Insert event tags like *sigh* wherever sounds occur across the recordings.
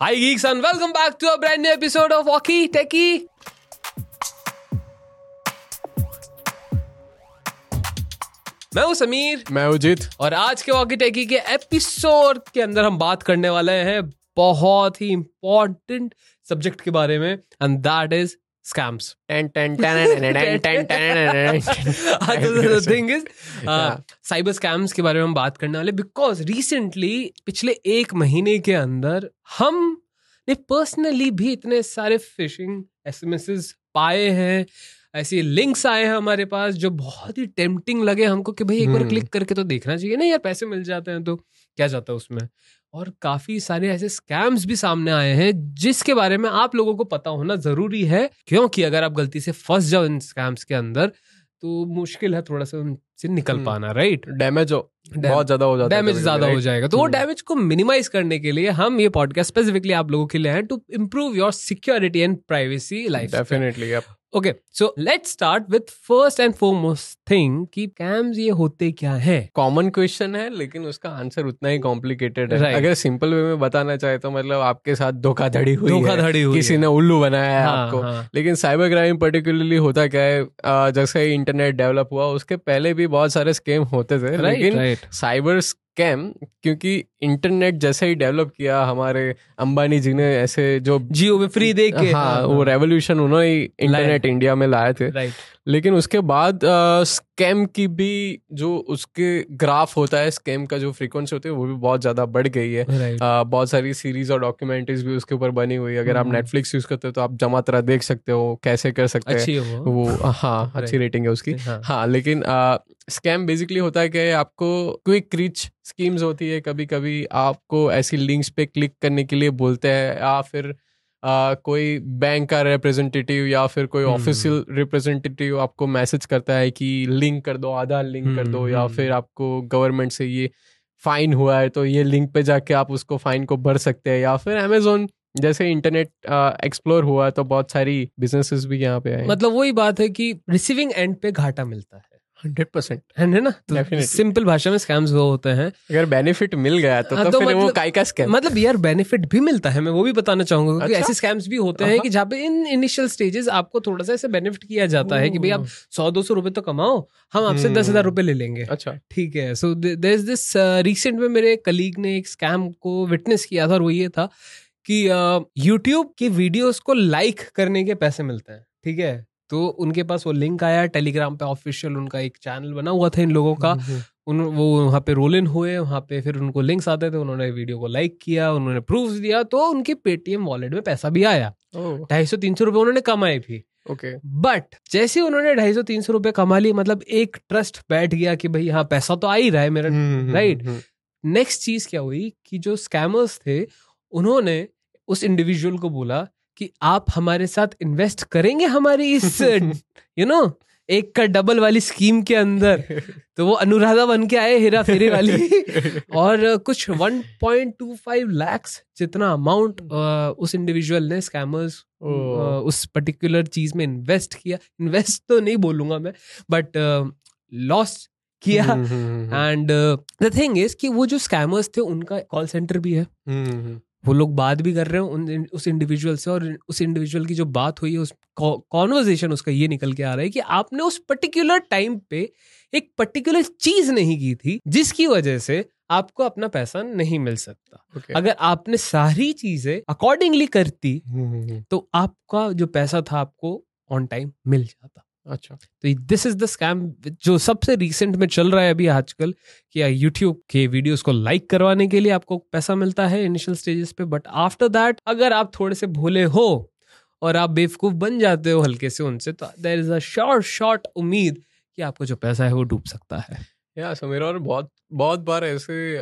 Hi geeks and welcome back to a brand new episode of Walkie Techie. मैं हूँ समीर मैं उजित और आज के वॉकी टेकी के एपिसोड के अंदर हम बात करने वाले हैं बहुत ही इंपॉर्टेंट सब्जेक्ट के बारे में and that is scams thing is cyber scams के बारे में हम बात करने वाले बिकॉज़ रिसेंटली पिछले एक महीने के अंदर हम ने पर्सनली भी इतने सारे फिशिंग एस पाए हैं ऐसे लिंक्स आए हैं हमारे पास जो बहुत ही टेम्पटिंग लगे हमको कि भाई एक बार हम्म। क्लिक करके तो देखना चाहिए ना यार पैसे मिल जाते हैं तो क्या जाता है उसमें? और काफ़ी सारे ऐसे स्कैम्स भी सामने आए हैं, जिसके बारे में आप लोगों को पता होना ज़रूरी है, क्योंकि अगर आप गलती से फंस जाओ इन स्कैम्स के अंदर तो मुश्किल है थोड़ा सा उनसे निकल हम्म। पाना राइट डैमेज हो बहुत ज़्यादा हो जाता है डैमेज ज़्यादा हो जाएगा तो वो हम्म। डैमेज को मिनिमाइज करने के लिए हम ये पॉडकास्ट स्पेसिफिकली आप लोगों के लिए हैं to improve your security and privacy life definitely okay so let's start with first and foremost thing कि कैम्स ये होते क्या है कॉमन क्वेश्चन है लेकिन उसका आंसर उतना ही कॉम्प्लिकेटेड है Right. अगर सिंपल वे में बताना चाहे तो मतलब आपके साथ धोखाधड़ी हुई है धोखाधड़ी हुई किसी है। ने उल्लू बनाया है हाँ, आपको हाँ। लेकिन साइबर क्राइम पर्टिकुलरली होता क्या है जैसे ही इंटरनेट डेवलप हुआ उसके पहले भी बहुत सारे स्कैम होते थे राइट लेकिन राइट साइबर स्कैम क्योंकि इंटरनेट जैसे ही डेवलप किया हमारे अंबानी जी ने ऐसे जो जियो में फ्री दे के। हाँ वो रेवोल्यूशन उन्होंने इंटरनेट इंडिया में लाए थे। राइट लेकिन उसके बाद स्कैम की भी जो उसके ग्राफ होता है स्कैम का जो फ्रीक्वेंसी होती है वो भी बहुत ज़्यादा बढ़ गई है। राइट अ, बहुत सारी सीरीज़ और डॉक्यूमेंट्रीज भी उसके ऊपर बनी हुई है। अगर आप हम्म। नेटफ्लिक्स यूज़ करते हो तो आप जमातरा देख सकते हो कैसे कर सकते हैं। वो। वो हाँ अच्छी रेटिंग है उसकी। हाँ। हाँ लेकिन स्कैम बेसिकली होता है कि आपको क्विक रिच स्कीम्स होती है कभी कभी आपको ऐसी लिंक्स पे क्लिक करने के लिए बोलते हैं या फिर आ, कोई बैंक का रिप्रेजेंटेटिव या फिर कोई हम्म। ऑफिशियल रिप्रेजेंटेटिव आपको मैसेज करता है कि लिंक कर दो आधार लिंक कर दो हम्म, या हम्म। फिर आपको गवर्नमेंट से ये फाइन हुआ है तो ये लिंक पे जाके आप उसको फाइन को भर सकते हैं या फिर अमेजोन जैसे इंटरनेट एक्सप्लोर हुआ है तो बहुत सारी बिजनेसेस भी यहाँ पे आए मतलब वही बात है कि रिसीविंग एंड पे घाटा मिलता है हंड्रेड परसेंट है ना? तो सिंपल भाषा में स्कैम्स वो होते हैं। अगर बेनिफिट मिल गया तो, हाँ, तो, तो फिर वो मतलब- काय का स्कैम मतलब यार बेनिफिट भी मिलता है मैं वो भी बताना चाहूँगा क्योंकि अच्छा? ऐसे स्कैम्स भी होते हैं कि जहाँ पे इन इनिशियल स्टेजेस आपको थोड़ा सा ऐसे बेनिफिट किया जाता है कि भाई आप सौ दो सौ रुपए तो कमाओ हम आपसे हम्म। दस हज़ार रुपए ले लेंगे। अच्छा। ठीक है so there is this recent में मेरे कलीग ने एक स्कैम को विटनेस किया था और वो ये था कि यूट्यूब की वीडियोस को लाइक करने के पैसे मिलते हैं ठीक है? तो उनके पास वो लिंक आया टेलीग्राम पे ऑफिशियल उनका एक चैनल बना हुआ था इन लोगों का। उन वो वहाँ पे रोल इन हुए वहाँ पे फिर उनको लिंक्स आते थे उन्होंने वीडियो को लाइक किया उन्होंने प्रूफ दिया तो उनके पेटीएम वॉलेट में पैसा भी आया। ढाई सौ तीन सौ रुपए उन्होंने कमाए भी ओके। बट जैसे उन्होंने ढाई सौ तीन सौ रुपए कमा लिए मतलब एक ट्रस्ट बैठ गया कि भाई हाँ पैसा तो आ ही रहा है मेरा राइट नेक्स्ट चीज़ क्या हुई कि जो स्कैमर्स थे उन्होंने उस इंडिविजुअल को बोला कि आप हमारे साथ इन्वेस्ट करेंगे हमारी इस *laughs* यू नो एक का डबल वाली स्कीम के अंदर। तो वो अनुराधा बन के आए हेरा फेरी वाली। *laughs* और कुछ 1.25 लाख्स जितना अमाउंट उस इंडिविजुअल ने स्कैमर्स उस पर्टिकुलर चीज़ में इन्वेस्ट किया। इन्वेस्ट तो नहीं बोलूँगा मैं बट लॉस किया। Hmm, and the thing is कि वो जो स्कैमर्स थे उनका कॉल सेंटर भी है। वो लोग बात भी कर रहे हैं उन उस इंडिविजुअल से और उस इंडिविजुअल की जो बात हुई है उस कॉन्वर्जेशन उसका ये निकल के आ रहा है कि आपने उस पर्टिकुलर टाइम पे एक पर्टिकुलर चीज़ नहीं की थी जिसकी वजह से आपको अपना पैसा नहीं मिल सकता। Okay. अगर आपने सारी चीज़ें अकॉर्डिंगली करती तो आपका जो पैसा था आपको ऑन टाइम मिल जाता। अच्छा। तो दिस इज़ द स्कैम जो सबसे रिसेंट में चल रहा है अभी आजकल कि यूट्यूब के वीडियोस को लाइक करवाने के लिए आपको पैसा मिलता है इनिशियल स्टेजेस पे बट आफ्टर दैट अगर आप थोड़े से भोले हो और आप बेवकूफ़ बन जाते हो हल्के से उनसे तो there is a short short उम्मीद कि आपको जो पैसा है वो डूब सकता है। या समीर और बहुत बहुत बार ऐसे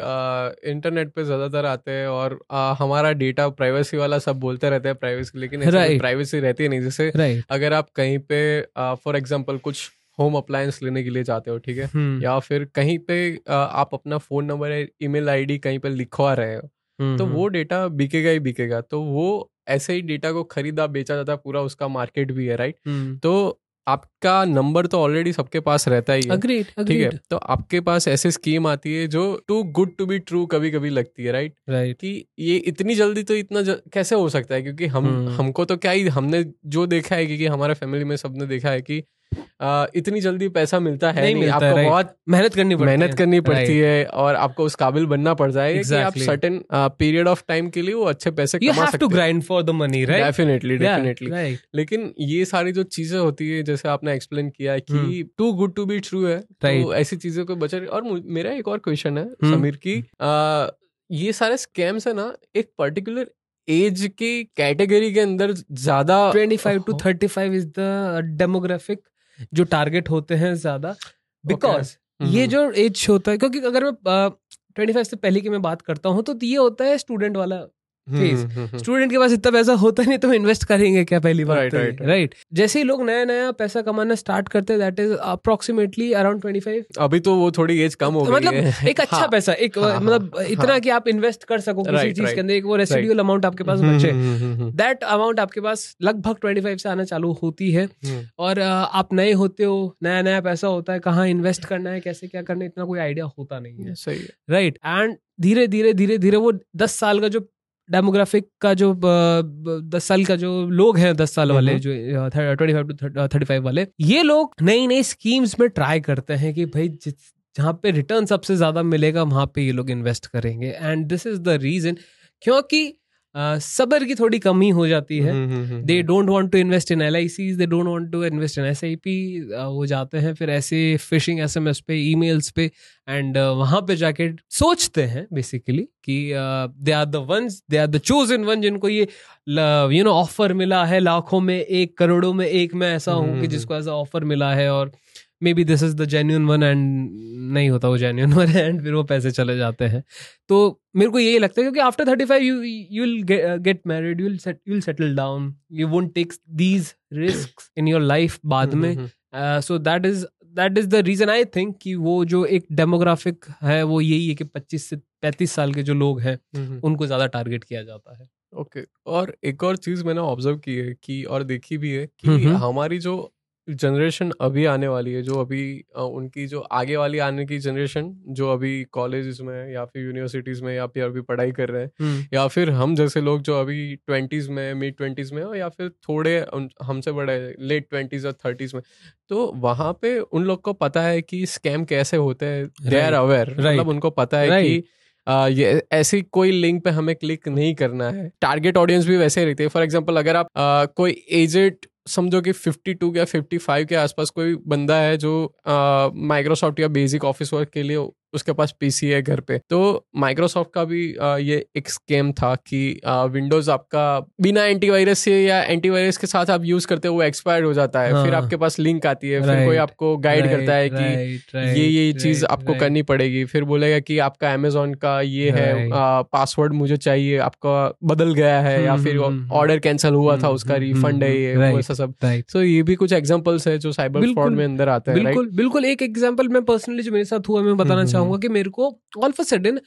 इंटरनेट पे ज़्यादातर आते हैं और आ, हमारा डेटा प्राइवेसी वाला सब बोलते रहते हैं प्राइवेसी लेकिन Right. प्राइवेसी रहती है नहीं जैसे राइट अगर आप कहीं पे फॉर एग्जांपल कुछ होम अप्लायंस लेने के लिए जाते हो ठीक है hmm. या फिर कहीं पे आ, आप अपना फ़ोन नंबर या ईमेल आईडी कहीं पे लिखवा रहे हो hmm. तो वो डेटा बिकेगा ही बिकेगा तो वो ऐसे ही डेटा को खरीदा बेचा जाता है पूरा उसका मार्केट भी है राइट तो आपका नंबर तो ऑलरेडी सबके पास रहता ही है। अग्रीड ठीक है? तो आपके पास ऐसे स्कीम आती है जो too good to be true कभी कभी लगती है राइट राइट कि ये इतनी जल्दी तो इतना जल, कैसे हो सकता है? क्योंकि हम hmm. हमको तो क्या ही हमने जो देखा है क्योंकि हमारे फैमिली में सबने देखा है कि आ, इतनी जल्दी पैसा मिलता है नहीं नहीं, मिलता आपको. बहुत मेहनत करनी पड़ती मेहनत करनी पड़ती है और आपको उस काबिल बनना पड़ जाएगा कि आप सर्टेन पीरियड ऑफ़ टाइम के लिए वो अच्छे पैसे You कमा सकते to grind for the money, right? Definitely definitely लेकिन ये सारी जो चीज़ें होती है जैसे आपने एक्सप्लेन किया कि। Too good to be true है तो ऐसी चीज़ों को बचा और मेरा एक और क्वेश्चन है हम्म। समीर की ये सारे स्कैम्स है ना एक पर्टिकुलर एज के कैटेगरी के अंदर ज़्यादा 25 to 35 is the demographic जो टारगेट होते हैं ज़्यादा बिकॉज़ okay. ये जो एज होता है क्योंकि अगर मैं ट्वेंटी फाइव से पहले की मैं बात करता हूँ तो ये होता है स्टूडेंट वाला phase. हम्म, हम्म, हम्म, स्टूडेंट के पास इतना पैसा होता नहीं तो इन्वेस्ट करेंगे क्या पहली तो right, right. राइट जैसे ही लोग नया नया पैसा कमाना स्टार्ट करते हैं that is approximately around twenty five अभी तो वो थोड़ी एज कम हो मतलब है। एक अच्छा हाँ, पैसा एक हाँ, मतलब हाँ, इतना हाँ। कि आप इन्वेस्ट कर सको किसी चीज़ के अंदर एक वो रेसिडुअल अमाउंट आपके पास हम्म, बचे। हम्म, हम्म, हम्म, दैट अमाउंट आपके पास लगभग 25 से आना चालू होती है। हम्म, और आप नए होते हो नया नया पैसा होता है कहाँ इन्वेस्ट करना है कैसे क्या करना है इतना कोई आइडिया होता नहीं है। सही है। राइट एंड धीरे धीरे धीरे धीरे वो दस साल का जो डेमोग्राफिक का जो दस साल का जो लोग हैं दस साल वाले हम्म। जो twenty five to thirty five वाले ये लोग नई नई स्कीम्स में ट्राई करते हैं कि भाई जिस जहाँ पे रिटर्न सबसे ज़्यादा मिलेगा वहाँ पे ये लोग इन्वेस्ट करेंगे and this is the reason क्योंकि सब्र की थोड़ी कमी हो जाती है। Hmm, hmm, hmm, they hmm, don't want to invest in L they don't want to invest in S I P वो जाते हैं फिर ऐसे फिशिंग एस एम एस पे ईमेल्स पे एंड वहाँ पे जाके सोचते हैं बेसिकली कि they are the ones they are the chosen one जिनको ये यू नो ऑफ़र मिला है लाखों में एक करोड़ों में एक मैं ऐसा हूँ कि हम्म, जिसको ऐसा ऑफ़र मिला है और maybe this is the genuine one and नहीं होता वो जेन्यून वन एंड फिर वो पैसे चले जाते हैं तो मेरे को यही लगता है क्योंकि after thirty five you you will get married you will settle down you won't take these risk in your life बाद हम्म, में so that is that is the reason I think कि वो जो एक डेमोग्राफिक है वो यही है कि 25 से 35 साल के जो लोग हैं हम्म, हम्म। उनको ज़्यादा टारगेट किया जाता है ओके okay. और एक और चीज़ मैंने ऑब्ज़र्व की है कि और देखी भी है कि। हमारी जो जनरेशन अभी आने वाली है जो अभी उनकी जो आगे वाली आने की जनरेशन जो अभी कॉलेज में या फिर यूनिवर्सिटीज में या फिर अभी पढ़ाई कर रहे हैं या फिर हम जैसे लोग जो अभी ट्वेंटीज में मिड ट्वेंटीज में हो या फिर थोड़े हमसे बड़े लेट ट्वेंटीज और थर्टीज में तो वहाँ पे उन लोग को पता है कि स्कैम कैसे होते हैं दे आर अवेयर मतलब उनको पता है Right. कि आ, ये ऐसी कोई लिंक पे हमें क्लिक नहीं करना है। टारगेट ऑडियंस भी वैसे ही रहती है। फॉर एग्जांपल अगर आप आ, कोई एजेड समझो कि 52 या 55 के आसपास कोई बंदा है जो माइक्रोसॉफ्ट या बेसिक ऑफ़िस वर्क के लिए उसके पास पीसी है घर पे। तो माइक्रोसॉफ्ट का भी ये एक स्कैम था कि विंडोज़ आपका बिना एंटीवायरस से या एंटीवायरस के साथ आप यूज़ करते हो वो एक्सपायर्ड हो जाता है। फिर हाँ। आपके पास लिंक आती है फिर कोई आपको गाइड करता है कि ये ये चीज़ आपको करनी पड़ेगी। फिर बोलेगा कि आपका अमेजोन का ये है पासवर्ड मुझे चाहिए आपका बदल गया है या हम्म, फिर हम्म, हम्म, ऑर्डर कैंसिल हुआ था हम्म, उसका हम्म, रिफंड है हम्म, ये right. वो ऐसा सब। सो ये भी कुछ एग्जाम्पल्स है जो साइबर फ्रॉड में अंदर आते हैं बिल्कुल बिल्कुल। एक एग्ज़ाम्पल मैं पर्सनली जो मेरे साथ हुआ मैं बताना हम्म, चाहूँगा कि मेरे को ऑल फॉर सडन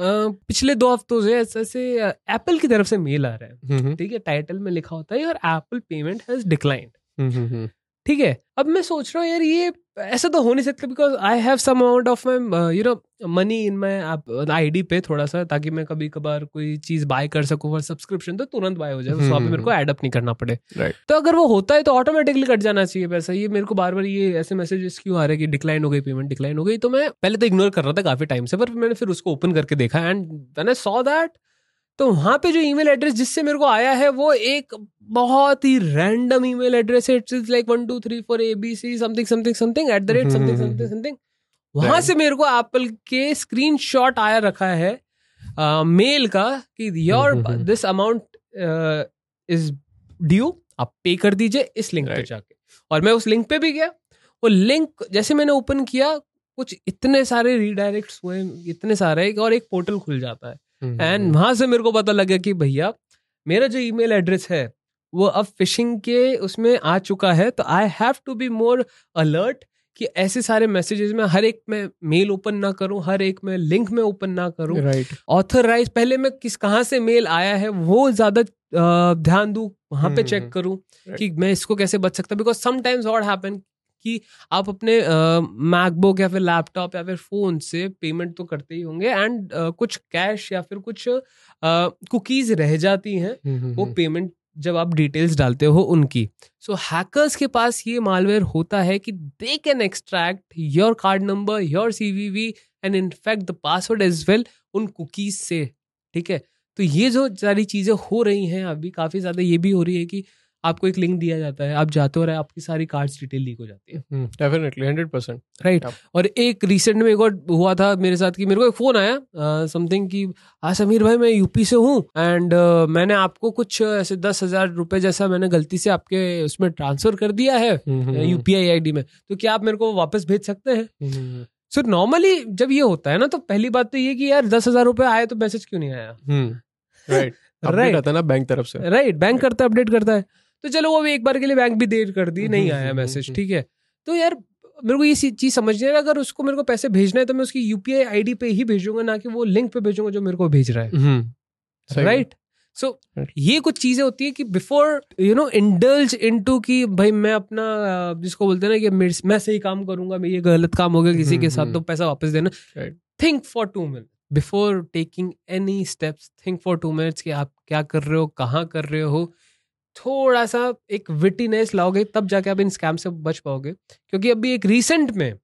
पिछले दो हफ्तों से ऐसे ऐसे एप्पल की तरफ़ से मेल आ रहा है। ठीक है टाइटल में लिखा होता है और एप्पल पेमेंट हैज़ डिक्लाइंड ठीक है अब मैं सोच रहा हूँ यार ये ऐसा तो हो नहीं सकता because I have some amount of my you know money in my I D पे थोड़ा सा ताकि मैं कभी कभार कोई चीज़ बाय कर सकूँ फॉर सब्सक्रिप्शन तो तुरंत बाय हो जाए वहाँ पे मेरे को एड अप नहीं करना पड़े। Right. तो अगर वो होता है तो ऑटोमेटिकली कट जाना चाहिए पैसा। ये मेरे को बार बार ये ऐसे मैसेजेस क्यों आ रहे हैं कि डिक्लाइन हो गई पेमेंट डिक्लाइन हो गई? तो मैं पहले तो इग्नोर कर रहा था काफ़ी टाइम से पर मैंने फिर उसको ओपन करके देखा एंड आई सॉ दैट तो वहाँ पे जो ईमेल एड्रेस जिससे मेरे को आया है वो एक बहुत ही रैंडम ईमेल एड्रेस है। It's like one two three four A B C something something something at the rate something something something वहाँ से मेरे को एप्पल के स्क्रीन शॉट आया रखा है मेल uh, का कि your this amount is due आप पे कर दीजिए इस लिंक right. पे जाके। और मैं उस लिंक पे भी गया वो लिंक जैसे मैंने ओपन किया कुछ इतने सारे रीडायरेक्ट्स हुए इतने सारे और एक पोर्टल खुल जाता है। एंड वहाँ से मेरे को पता लगा कि भैया मेरा जो ईमेल एड्रेस है वो अब फिशिंग के उसमें आ चुका है तो I have to be more alert कि ऐसे सारे मैसेजेस में हर एक में मेल ओपन ना करूँ हर एक में लिंक में ओपन ना करूँ। राइट ऑथराइज पहले मैं किस कहाँ से मेल आया है वो ज़्यादा ध्यान दूँ वहाँ पे चेक हम्म, करूँ right. कि मैं इसको कैसे बच सकता बिकॉज़ समटाइम्स व्हाट हैपन कि आप अपने मैकबुक या फिर लैपटॉप या फिर फ़ोन से पेमेंट तो करते ही होंगे एंड कुछ कैश या फिर कुछ कुकीज रह जाती हैं हम्म, वो पेमेंट जब आप डिटेल्स डालते हो उनकी। सो so, हैकर्स के पास ये मालवेयर होता है कि they can extract your card number your CVV and in fact the password as well उन कुकीज से ठीक है? तो ये जो सारी चीज़ें हो रही हैं अभी काफ़ी ज़्यादा ये भी हो रही है कि आपको एक लिंक दिया जाता है आप जाते हो रहे आपकी सारी कार्ड्स डिटेल लीक हो जाती है। डेफिनेटली हंड्रेड परसेंट राइट और एक रिसेंट में एक और हुआ था मेरे साथ कि मेरे को एक फ़ोन आया समथिंग कि हाँ समीर भाई मैं यूपी से हूँ एंड uh, मैंने आपको कुछ ऐसे दस हज़ार रुपए जैसा मैंने गलती से आपके उसमें ट्रांसफ़र कर दिया है यूपीआई आईडी में। तो क्या आप मेरे को वापस भेज सकते हैं? सो so, नॉर्मली जब ये होता है ना तो पहली बात तो ये कि यार दस हज़ार रुपए आए तो मैसेज क्यों नहीं आया? Right Right. *laughs* राइट आता है ना बैंक तरफ़ से। राइट बैंक करता है अपडेट करता है। तो चलो वो भी एक बार के लिए बैंक भी देर कर दी नहीं हम्म, आया हम्म, मैसेज हम्म। ठीक है। तो यार मेरे को ये चीज़ समझ नहीं अगर उसको मेरे को पैसे भेजना है तो मैं उसकी यूपीआई आईडी पे ही भेजूँगा ना कि वो लिंक पे भेजूँगा जो मेरे को भेज रहा है। Right so Right. ये कुछ चीज़ें होती है कि before you know indulge into कि भाई मैं अपना जिसको बोलते हैं ना कि मैं सही काम करूँगा मैं ये गलत काम हो गया किसी के हम्म, साथ हम्म। तो पैसा वापस देना। Think for two minute before taking any steps think for two minutes कि आप क्या कर रहे हो कहाँ कर रहे हो थोड़ा सा एक विटीनेस लाओगे तब जाके आप इन स्कैम से बच पाओगे। क्योंकि अभी एक रिसेंट में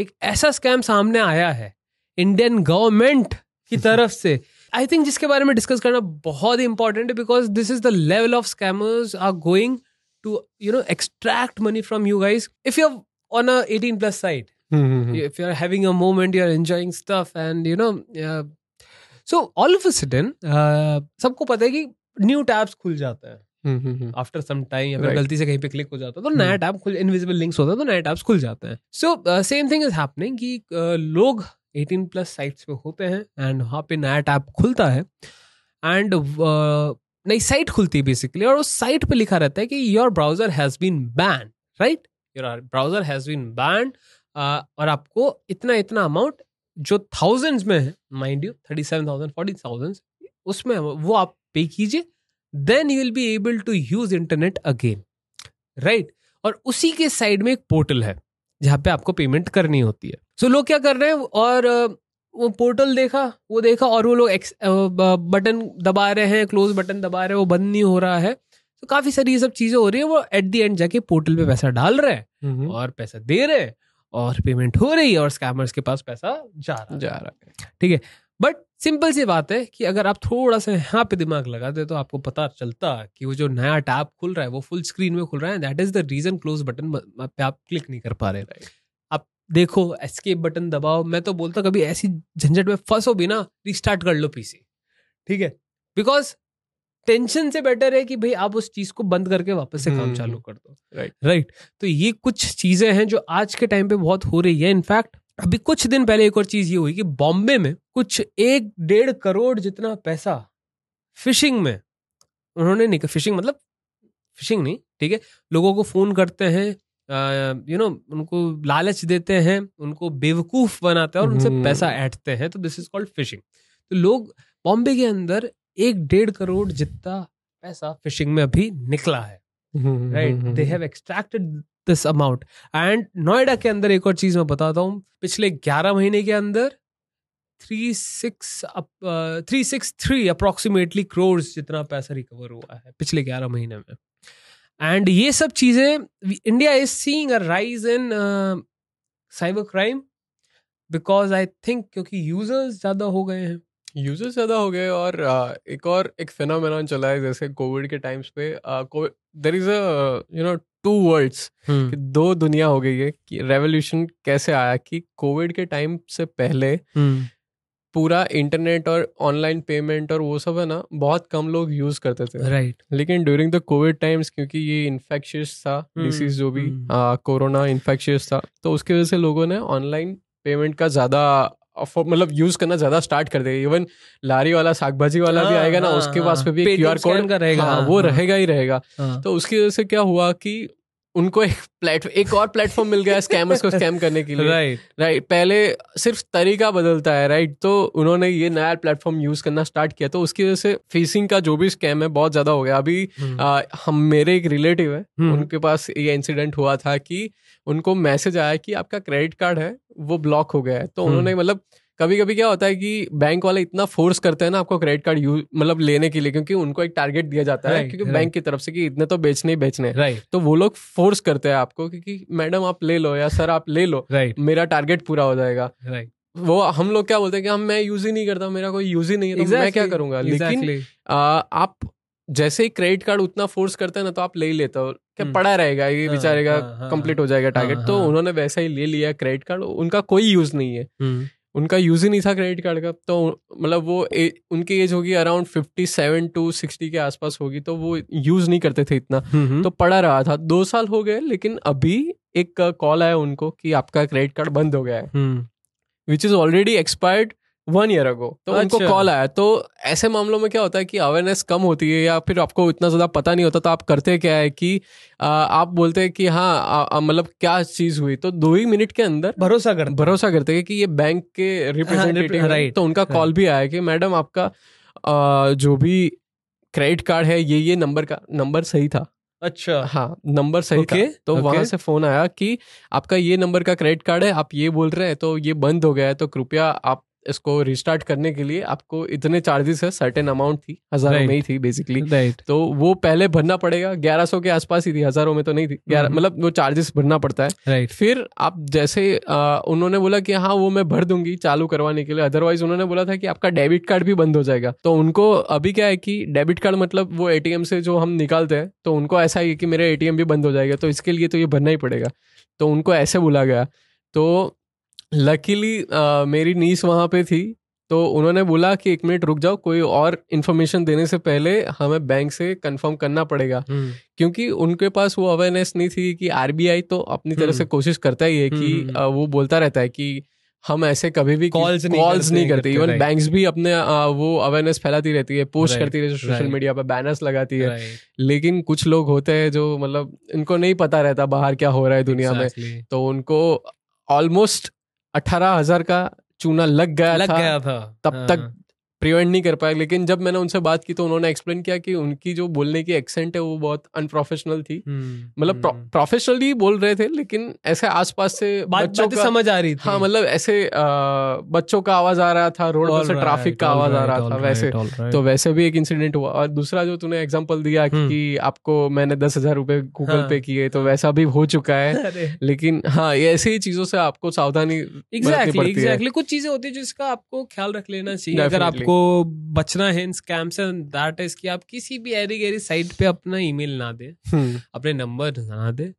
एक ऐसा स्कैम सामने आया है इंडियन गवर्नमेंट की *laughs* तरफ़ से। आई थिंक जिसके बारे में डिस्कस करना बहुत ही इंपॉर्टेंट है because this is the level of scammers are going to you know extract money from you guys if you on a 18 plus side if you are a moment you're enjoying stuff and you know uh, so all of a sudden uh, सबको पता है कि new tabs खुल जाते हैं। After some time या फिर. गलती से कहीं पे क्लिक हो जाता है तो नया टैब खुल इनविजिबल लिंक्स होता है तो नया टैब्स खुल जाते हैं। So same thing is happening कि uh, लोग 18 प्लस साइट्स पे होते हैं एंड वहाँ पे नया टैब खुलता है एंड नई साइट खुलती है बेसिकली और उस साइट पे लिखा रहता है कि your browser has been ban right your browser has been ban और आपको इतना इतना अमाउंट जो थाउजेंड्स में है mind you thirty seven thousand forty thousand उसमें वो आप पे कीजिए then you will be able to use internet again right और उसी के साइड में एक पोर्टल है जहाँ पे आपको पेमेंट करनी होती है। सो so, लोग क्या कर रहे हैं? और वो पोर्टल देखा वो देखा और वो लोग बटन दबा रहे हैं क्लोज बटन दबा रहे हैं वो बंद नहीं हो रहा है। तो काफ़ी सारी ये सब चीज़ें हो रही है वो एट द एंड जाके पोर्टल पे पैसा डाल रहे हैं और पैसा दे रहे हैं और पेमेंट हो रही है और स्कैमर्स के पास पैसा जा रहा है। जा रहा है। बट सिंपल सी बात है कि अगर आप थोड़ा सा यहाँ पे दिमाग लगा दे तो आपको पता चलता कि वो जो नया टैब खुल रहा है वो फुल स्क्रीन में खुल रहा है that is the reason close button पे आप क्लिक नहीं कर पा रहे आप देखो एस्केप बटन दबाओ। मैं तो बोलता कभी ऐसी झंझट में फंसो भी ना रिस्टार्ट कर लो पीसी ठीक है? बिकॉज़ टेंशन से बेटर है कि भाई आप उस चीज़ को बंद करके वापस से काम हम्म, चालू कर दो। Right Right. Right right. तो ये कुछ चीज़ें हैं जो आज के टाइम पे बहुत हो रही है। इनफैक्ट अभी कुछ दिन पहले एक और चीज़ ये हुई कि बॉम्बे में कुछ एक डेढ़ करोड़ जितना पैसा फिशिंग में उन्होंने नहीं फिशिंग मतलब फिशिंग नहीं ठीक है लोगों को फ़ोन करते हैं यू नो उनको लालच देते हैं उनको बेवकूफ़ बनाते हैं और उनसे हम्म। पैसा ऐंठते हैं तो दिस इज़ कॉल्ड फिशिंग तो लोग बॉम्बे के अंदर एक डेढ़ करोड़ जितना पैसा फिशिंग में अभी निकला है right they have extracted this amount and Noida के अंदर एक और चीज़ मैं बताता हूँ। पिछले 11 महीने के अंदर three six three six three approximately crore जितना पैसा रिकवर हुआ है पिछले 11 महीने में। एंड ये सब चीज़ें India is seeing a rise in cyber crime because I think क्योंकि यूज़र्स ज़्यादा हो गए हैं। यूज़र्स ज़्यादा हो गए और एक और एक फिनोमेनॉन चला है जैसे कोविड के टाइम्स पे there is a you know two worlds दो दुनिया हो गई है कि रेवोल्यूशन कैसे आया कि कोविड के टाइम से पहले पूरा इंटरनेट और ऑनलाइन पेमेंट और वो सब है ना बहुत कम लोग यूज़ करते थे राइट right. लेकिन ड्यूरिंग द कोविड टाइम्स क्योंकि ये इन्फेक्शियस था डिसीज जो भी। कोरोना इन्फेक्शियस था तो उसकी वजह से लोगों ने ऑनलाइन पेमेंट का ज़्यादा मतलब यूज़ करना ज़्यादा स्टार्ट कर देगा इवन लारी वाला साग भाजी वाला भी हाँ, आएगा ना हाँ, उसके हाँ। पास पे भी क्यू आर कोड का रहेगा, हाँ, हाँ, वो हाँ। रहेगा ही रहेगा हाँ तो उसकी वजह से क्या हुआ कि उनको एक प्लेटफॉर्म एक और प्लेटफॉर्म मिल गया स्कैमर्स को स्कैम करने के लिए राइट right. Right right. पहले सिर्फ़ तरीका बदलता है राइट right? तो उन्होंने ये नया प्लेटफॉर्म यूज़ करना स्टार्ट किया तो उसकी वजह से फेसिंग का जो भी स्कैम है बहुत ज़्यादा हो गया अभी आ, हम मेरे एक रिलेटिव है हम्म। उनके पास ये इंसिडेंट हुआ था कि उनको मैसेज आया कि आपका क्रेडिट कार्ड है वो ब्लॉक हो गया है तो हम्म। उन्होंने मतलब कभी कभी क्या होता है कि बैंक वाले इतना फोर्स करते हैं ना आपको क्रेडिट कार्ड यूज़ मतलब लेने के लिए क्योंकि उनको एक टारगेट दिया जाता है क्योंकि right. बैंक की तरफ़ से कि इतने तो बेचने ही बेचने हैं। राइट तो वो लोग फोर्स करते हैं आपको क्योंकि मैडम आप ले लो या सर आप ले लो राइट मेरा टारगेट पूरा हो जाएगा। वो हम लोग क्या बोलते हैं कि हम मैं यूज़ ही नहीं करता मेरा कोई यूज़ ही नहीं है तो मैं क्या करूँगा? लेकिन आ, आप जैसे ही क्रेडिट कार्ड उतना फोर्स करते हैं ना तो आप ले ही लेते हो। क्या हम्म। पड़ा रहेगा? ये हाँ, बेचारेगा हाँ, हाँ, कंप्लीट हो जाएगा टारगेट हाँ, तो हाँ। उन्होंने वैसा ही ले लिया क्रेडिट कार्ड उनका कोई यूज़ नहीं है। उनका यूज़ ही नहीं था क्रेडिट कार्ड का तो मतलब वो ए, उनकी एज होगी around fifty seven to sixty के आसपास होगी तो वो यूज़ नहीं करते थे इतना। तो तो पड़ा रहा था दो साल हो गए लेकिन अभी एक कॉल आया उनको कि आपका क्रेडिट कार्ड बंद हो गया है। Which is already expired one year ago तो अच्छा। उनको। कॉल आया। तो ऐसे मामलों में क्या होता है कि अवेयरनेस कम होती है या फिर आपको इतना ज़्यादा पता नहीं होता तो आप करते क्या है कि आ, आप बोलते हैं कि हाँ मतलब क्या चीज़ हुई? तो दो ही मिनट के अंदर भरोसा कर भरोसा करते हैं कि ये बैंक के रिप्रेजेंटेटिव हाँ, तो उनका कॉल भी आया कि मैडम आपका आ, जो भी क्रेडिट कार्ड है ये ये नंबर का नंबर सही था। अच्छा। हाँ नंबर सही Okay, था तो okay. वहाँ से फ़ोन आया कि आपका ये नंबर का क्रेडिट कार्ड है आप ये बोल रहे हैं तो ये बंद हो गया है तो कृपया आप इसको रिस्टार्ट करने के लिए आपको इतने चार्जेस है सर्टेन अमाउंट थी हज़ारों Right. में ही थी बेसिकली राइट तो वो पहले भरना पड़ेगा ग्यारह सौ के आसपास ही थी हज़ारों में तो नहीं थी। ग्यारह हम्म। मतलब वो चार्जेस भरना पड़ता है। राइट फिर आप जैसे आ, उन्होंने बोला कि हाँ वो मैं भर दूँगी चालू करवाने के लिए। अदरवाइज़ उन्होंने बोला था कि आपका डेबिट कार्ड भी बंद हो जाएगा। तो उनको अभी क्या है कि डेबिट कार्ड मतलब वो एटीएम से जो हम निकालते हैं तो उनको ऐसा ही है कि मेरा एटीएम भी बंद हो जाएगा तो इसके लिए तो ये भरना ही पड़ेगा। तो उनको ऐसे बोला गया। तो लकीली मेरी नीस वहाँ पे थी तो उन्होंने बोला कि एक मिनट रुक जाओ कोई और इन्फॉर्मेशन देने से पहले हमें बैंक से कंफर्म करना पड़ेगा। क्योंकि उनके पास वो अवेयरनेस नहीं थी कि आरबीआई तो अपनी तरह से हम्म। कोशिश करता ही है कि हम्म। वो बोलता रहता है कि हम ऐसे कभी भी Calls नहीं कॉल्स नहीं करते इवन. बैंक्स भी अपने वो अवेयरनेस फैलाती रहती है पोस्ट करती रहती है सोशल मीडिया पर बैनर्स लगाती है। लेकिन कुछ लोग होते हैं जो मतलब इनको नहीं पता रहता बाहर क्या हो रहा है दुनिया में। तो उनको ऑलमोस्ट अठारह हज़ार का चूना लग गया लग था गया था तब हाँ। तक प्रिवेंट नहीं कर पाए लेकिन जब मैंने उनसे बात की तो उन्होंने एक्सप्लेन किया कि उनकी जो बोलने की एक्सेंट है वो बहुत अनप्रोफेशनल थी। हम्म, मतलब हम्म। प्रोफेशनली बोल रहे थे लेकिन ऐसे आसपास से बात बच्चों का समझ आ रही थी। हाँ मतलब ऐसे अ, बच्चों का आवाज़ आ रहा था रोड पर से ट्रैफ़िक का आवाज़ आ रहा था वैसे। तो वैसे भी एक इंसिडेंट हुआ। और दूसरा जो तूने एग्ज़ाम्पल दिया हम्म। कि आपको मैंने दस हज़ार रुपए गूगल हाँ। पे किए तो वैसा भी हो चुका है। *laughs* लेकिन हाँ ये ऐसी ही चीज़ों से आपको सावधानी एग्जैक्टली एग्जैक्टली कुछ चीज़ें होती है जिसका आपको ख्याल रख लेना चाहिए अगर Definitely. आपको बचना है इन स्कैम से दैट इज़ कि आप किसी भी एरी गहरी साइट पे अपना ईमेल ना दें। हम्म, अपने नंबर ना दें।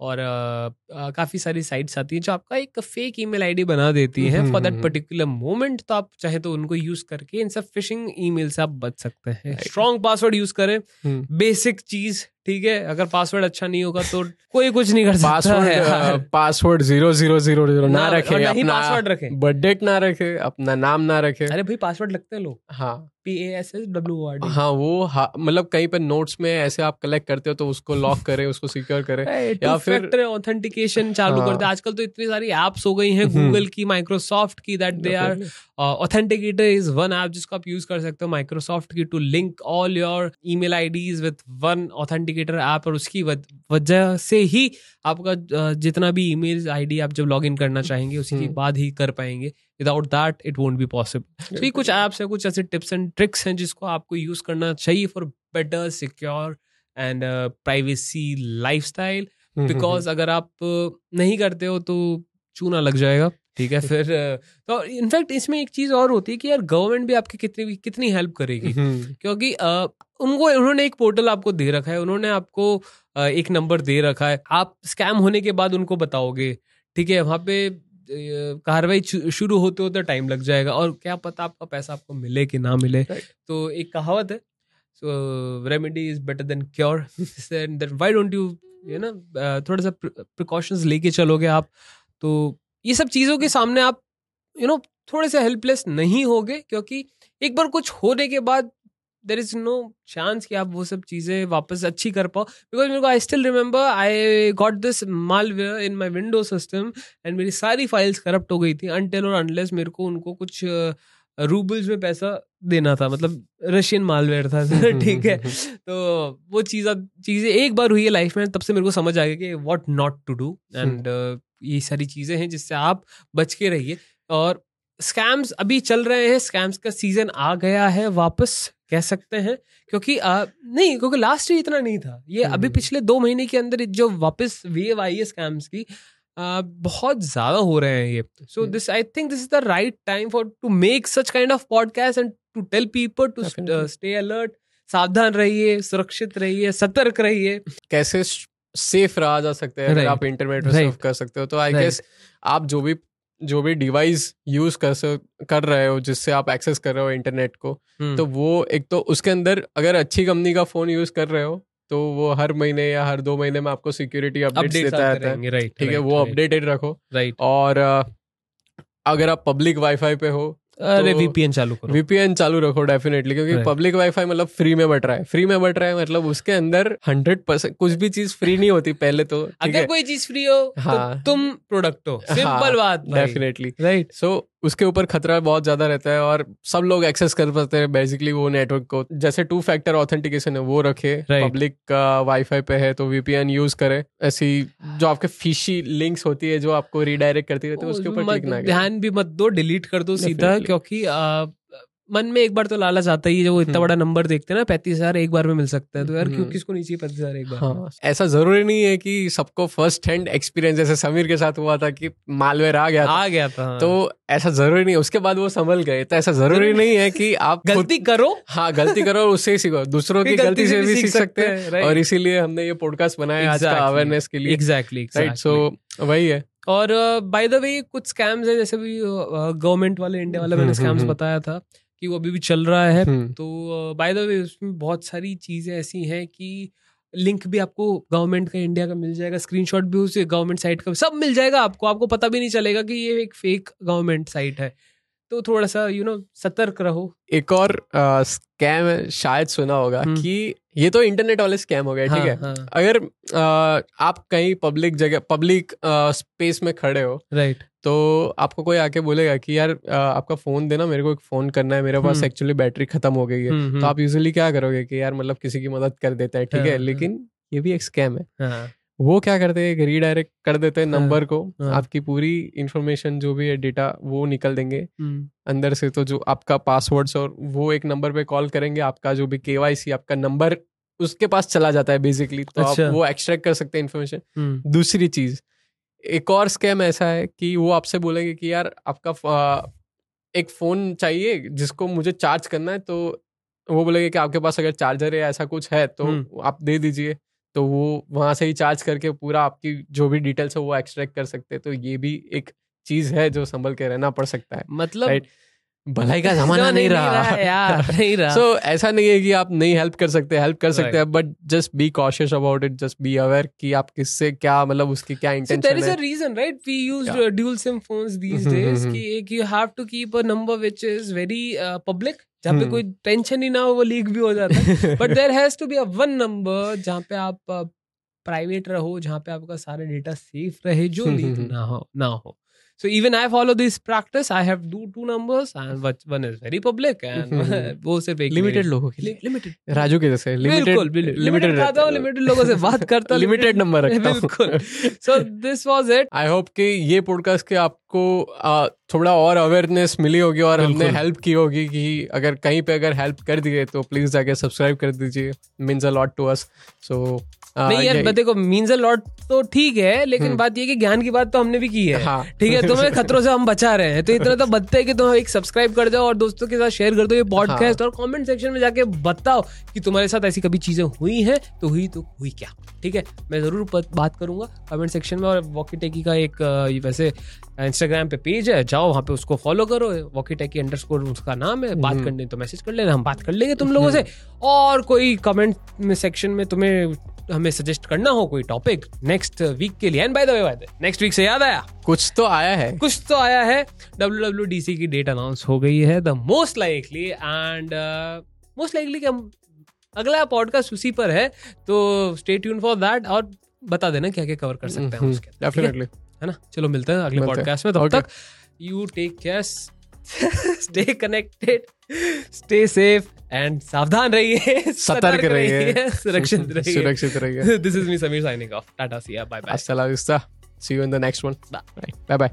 और अ, अ, काफ़ी सारी साइट्स आती हैं जो आपका एक फेक ईमेल आईडी बना देती हैं hmm, for that hmm, particular moment तो आप चाहे तो उनको यूज़ करके इन सब फिशिंग ईमेल से आप बच सकते हैं। स्ट्रॉन्ग पासवर्ड यूज़ करें। हम्म। बेसिक चीज़ ठीक है? अगर पासवर्ड अच्छा नहीं होगा तो कोई कुछ नहीं कर सकता पासवर्ड है। Password zero zero zero zero ना रखे और पासवर्ड रखे। बर्थडेट ना रखे अपना नाम ना रखे। अरे भाई पासवर्ड लगते हैं लोग। हाँ। P A S S W R D हाँ वो हाँ, मतलब कहीं पे नोट्स में ऐसे आप कलेक्ट करते हो तो उसको लॉक करे उसको सिक्योर करे *laughs* या फिर- ऑथेंटिकेशन चालू हाँ। करते हैं आजकल तो इतनी सारी एप्स हो गई हैं हम्म। गूगल की माइक्रोसॉफ्ट की that they are authenticator is one app जिसको आप यूज़ कर सकते हो माइक्रोसॉफ्ट की to link all your email IDs with one authenticator app और उसकी वजह से ही आपका जितना भी ईमेल आईडी आप जब लॉग इन करना चाहेंगे उसके हम्म। बाद ही कर पाएँगे without that it won't be possible तो ये कुछ ऐप्स हैं कुछ ऐसे टिप्स एंड ट्रिक्स हैं जिसको आपको यूज़ करना चाहिए for better secure and privacy lifestyle because अगर आप नहीं करते हो तो चूना लग जाएगा। ठीक है *laughs* फिर तो इनफैक्ट इसमें एक चीज़ और होती है कि यार गवर्नमेंट भी आपकी कितनी भी कितनी हेल्प करेगी। हम्म, क्योंकि अ, उनको उन्होंने एक पोर्टल आपको दे रखा है उन्होंने आपको एक नंबर दे रखा है। आप स्कैम होने के बाद उनको बताओगे। ठीक है वहाँ पे कार्रवाई शुरू होते होते टाइम लग जाएगा और क्या पता आपका पैसा आपको मिले कि ना मिले। Right. तो एक कहावत है so remedy is better than cure why don't you you ना थोड़ा सा प्रिकॉशंस लेके चलोगे आप? तो ये सब चीज़ों के सामने आप यू you नो know, थोड़े से हेल्पलेस नहीं होगे क्योंकि एक बार कुछ होने के बाद देर इज़ नो चांस कि आप वो सब चीज़ें वापस अच्छी कर पाओ। बिकॉज़ मेरे को I still remember I got this malware in my window system and मेरी सारी फाइल्स करप्ट हो गई थी अनटिल और अनलेस मेरे को उनको कुछ रूबल्स में पैसा देना था। मतलब रशियन मालवेयर था। *laughs* *laughs* ठीक है। तो वो चीज़ चीज़ें एक बार हुई है लाइफ में तब से मेरे को समझ आ गया कि what not to do and ये सारी चीज़ें हैं जिससे आप बच के रहिए। और स्कैम्स अभी चल रहे हैं स्कैम्स का सीज़न आ गया है वापस कह सकते हैं क्योंकि आ, नहीं क्योंकि लास्ट ईयर इतना नहीं था। ये अभी पिछले दो महीने के अंदर जो वापस वेव आई है स्कैम्स की आ, बहुत ज़्यादा हो रहे हैं ये। So this I think this is the right time for to make such kind of podcast and to tell people to stay alert सावधान रहिए सुरक्षित रहिए सतर्क रहिए। कैसे सेफ़ रहा जा सकते हैं right. आप इंटरनेट में सर्फ कर सकते हो। तो आई गेस आप जो भी जो भी डिवाइस यूज़ कर कर रहे हो जिससे आप एक्सेस कर रहे हो इंटरनेट को हम्म। तो वो एक तो उसके अंदर अगर अच्छी कंपनी का फ़ोन यूज़ कर रहे हो तो वो हर महीने या हर दो महीने में आपको सिक्योरिटी अपडेट देता रहता है। ठीक है वो अपडेटेड रखो। राइट और अगर आप पब्लिक वाईफाई पे हो अरे वीपीएन तो चालू करो। वीपीएन चालू रखो डेफिनेटली क्योंकि पब्लिक वाईफाई मतलब फ्री में बट रहा है। फ्री में बट रहा है मतलब उसके अंदर हंड्रेड परसेंट कुछ भी चीज़ फ्री नहीं होती पहले तो अगर कोई चीज़ फ्री हो तो हाँ। तो तुम प्रोडक्ट हो। सिंपल हाँ, बात डेफिनेटली राइट सो उसके ऊपर खतरा बहुत ज़्यादा रहता है और सब लोग एक्सेस कर पाते हैं बेसिकली वो नेटवर्क को। जैसे टू फैक्टर ऑथेंटिकेशन है वो रखे। पब्लिक का वाईफाई पे है तो वीपीएन यूज़ करे। ऐसी जो आपके फीशी लिंक्स होती है जो आपको रिडायरेक्ट करती रहती है उसके ऊपर ध्यान भी मत दो डिलीट कर दो सीधा क्योंकि मन में एक बार तो लालच आता ही है जो इतना हम्म। बड़ा नंबर देखते हैं ना पैंतीस हज़ार एक बार में मिल सकता है तो यार क्यों हम्म। किसको नहीं चाहिए पैंतीस हज़ार एक बार? हाँ, ऐसा ज़रूरी नहीं है कि सबको फ़र्स्ट हैंड एक्सपीरियंस जैसे समीर के साथ हुआ था कि मालवेयर आ गया था, आ गया था हाँ। तो ऐसा ज़रूरी नहीं उसके बाद वो संभल गए तो ऐसा ज़रूरी नहीं है कि आप गलती करो। हाँ गलती करो और उससे ही सीखो दूसरों की गलती से भी सीख सकते हैं और इसीलिए हमने ये पॉडकास्ट बनाया आज का अवेयरनेस के लिए। एग्जैक्टली राइट सो वही है। और बाय द वे कुछ स्कैम्स है जैसे भी गवर्नमेंट वाले इंडिया वाले मैंने स्कैम्स हम्म, बताया था। कि वो अभी भी चल रहा है। हम्म। तो बाय द वे उसमें बहुत सारी चीज़ें ऐसी हैं कि लिंक भी आपको गवर्नमेंट का इंडिया का मिल जाएगा स्क्रीनशॉट भी उस गवर्नमेंट साइट का सब मिल जाएगा आपको। आपको पता भी नहीं चलेगा कि ये एक फेक गवर्नमेंट साइट है। तो थोड़ा सा यू नो सतर्क रहो। एक और स्कैम शायद सुना होगा हम्म। कि ये तो इंटरनेट वाले स्कैम हो गए ठीक हाँ, है। हाँ. अगर आ, आप कहीं पब्लिक जगह पब्लिक स्पेस में खड़े हो राइट तो आपको कोई आके बोलेगा कि यार आ, आपका फ़ोन देना मेरे को एक फ़ोन करना है मेरे पास एक्चुअली हम्म। बैटरी खत्म हो गई है। हम्म, तो आप यूजुअली क्या करोगे कि यार मतलब किसी की मदद कर देता है ठीक है। हाँ, लेकिन ये भी एक स्कैम है। वो क्या करते हैं रीडायरेक्ट कर देते हैं नंबर हाँ, को हाँ. आपकी पूरी इंफॉर्मेशन जो भी है डेटा वो निकल देंगे हम्म। अंदर से तो जो आपका पासवर्ड्स और वो एक नंबर पे कॉल करेंगे आपका जो भी केवाईसी आपका नंबर उसके पास चला जाता है बेसिकली तो अच्छा। आप वो एक्सट्रैक्ट कर सकते हैं इन्फॉर्मेशन हम्म। दूसरी चीज़ एक और स्कैम ऐसा है कि वो आपसे बोलेंगे कि यार आपका एक फ़ोन चाहिए जिसको मुझे चार्ज करना है तो वो बोलेंगे कि आपके पास अगर चार्जर या ऐसा कुछ है तो हम्म। आप दे दीजिए तो वो वहाँ से ही चार्ज करके पूरा आपकी जो भी डिटेल्स है वो एक्सट्रैक्ट कर सकते हैं। तो ये भी एक चीज़ है जो संभल के रहना पड़ सकता है। मतलब right? भलाई का जमाना *laughs* नहीं, रहा। यार *laughs* नहीं रहा। सो so, ऐसा नहीं है कि आप नहीं हेल्प कर सकते हेल्प कर सकते हैं but just be cautious about it just be aware कि आप किससे क्या मतलब उसकी क्या intention a reason right? We use yeah. dual sim phones these *laughs* कि एक have to keep a number which is very uh, public जहाँ पे कोई टेंशन ही ना हो वो लीक भी हो जाता है। But there has to be a one number जहाँ पे आप प्राइवेट रहो जहाँ पे आपका सारे डेटा सेफ़ रहे जो लीक *laughs* ना हो ना हो। So even I follow this practice. I have do two numbers and one is very public and *laughs* *laughs* वो सिर्फ़ एक लिमिटेड लोगों के लिए। लिमिटेड राजू के जैसे लिमिटेड लिमिटेड खाता हूँ लिमिटेड लोगों से बात करता हूँ लिमिटेड नंबर रखता हूँ। बिल्कुल। So this was it I hope कि ये पॉडकास्ट के आपको थोड़ा और अवेयरनेस मिली होगी और हमने हेल्प की होगी कि अगर कहीं पे अगर हेल्प कर दिए तो प्लीज़ जाके सब्सक्राइब कर दीजिए। Means a lot to us so नहीं यार देखो मीन्स अ लॉट तो ठीक है लेकिन हम्म। बात ये कि ज्ञान की बात तो हमने भी की है हाँ। ठीक है *laughs* तुम्हें खतरों से हम बचा रहे हैं तो इतना तो बनते है कि तुम एक सब्सक्राइब कर जाओ और दोस्तों के साथ शेयर कर दो ये पॉडकास्ट हाँ। और कमेंट सेक्शन में जाके बताओ कि तुम्हारे साथ ऐसी कभी चीज़ें हुई हैं तो हुई तो हुई क्या ठीक है मैं ज़रूर बात करूँगा कमेंट सेक्शन में और वॉकी टेकी का एक वैसे इंस्टाग्राम पे पेज है जाओ वहाँ पे उसको फॉलो करो वॉकी टेकी अंडर स्कोर उसका नाम है बात हम्म। करने तो मैसेज कर लेना हम बात कर लेंगे तुम लोगों से हम्म। और कोई कमेंट सेक्शन में तुम्हें हमें सजेस्ट करना हो कोई टॉपिक नेक्स्ट वीक के लिए। And by the way next week से याद आया? कुछ तो आया है। कुछ तो आया है। डब्ल्यू डब्ल्यू डी सी की डेट अनाउंस हो गई है the most likely and most likely हम अगला पॉडकास्ट उसी पर है तो स्टे ट्यून फॉर दैट और बता देना क्या क्या कवर कर सकते हैं उसके? डेफिनेटली है? ना? चलो मिलते हैं अगले पॉडकास्ट में तब तक you take care stay connected stay safe and सावधान रहिए *laughs* सतर्क *laughs* रहिए सुरक्षित रहिए। सुरक्षित रहिए। This is me Sameer signing off tata see bye bye अस्सलाम वालेकुम see you in the next one bye bye.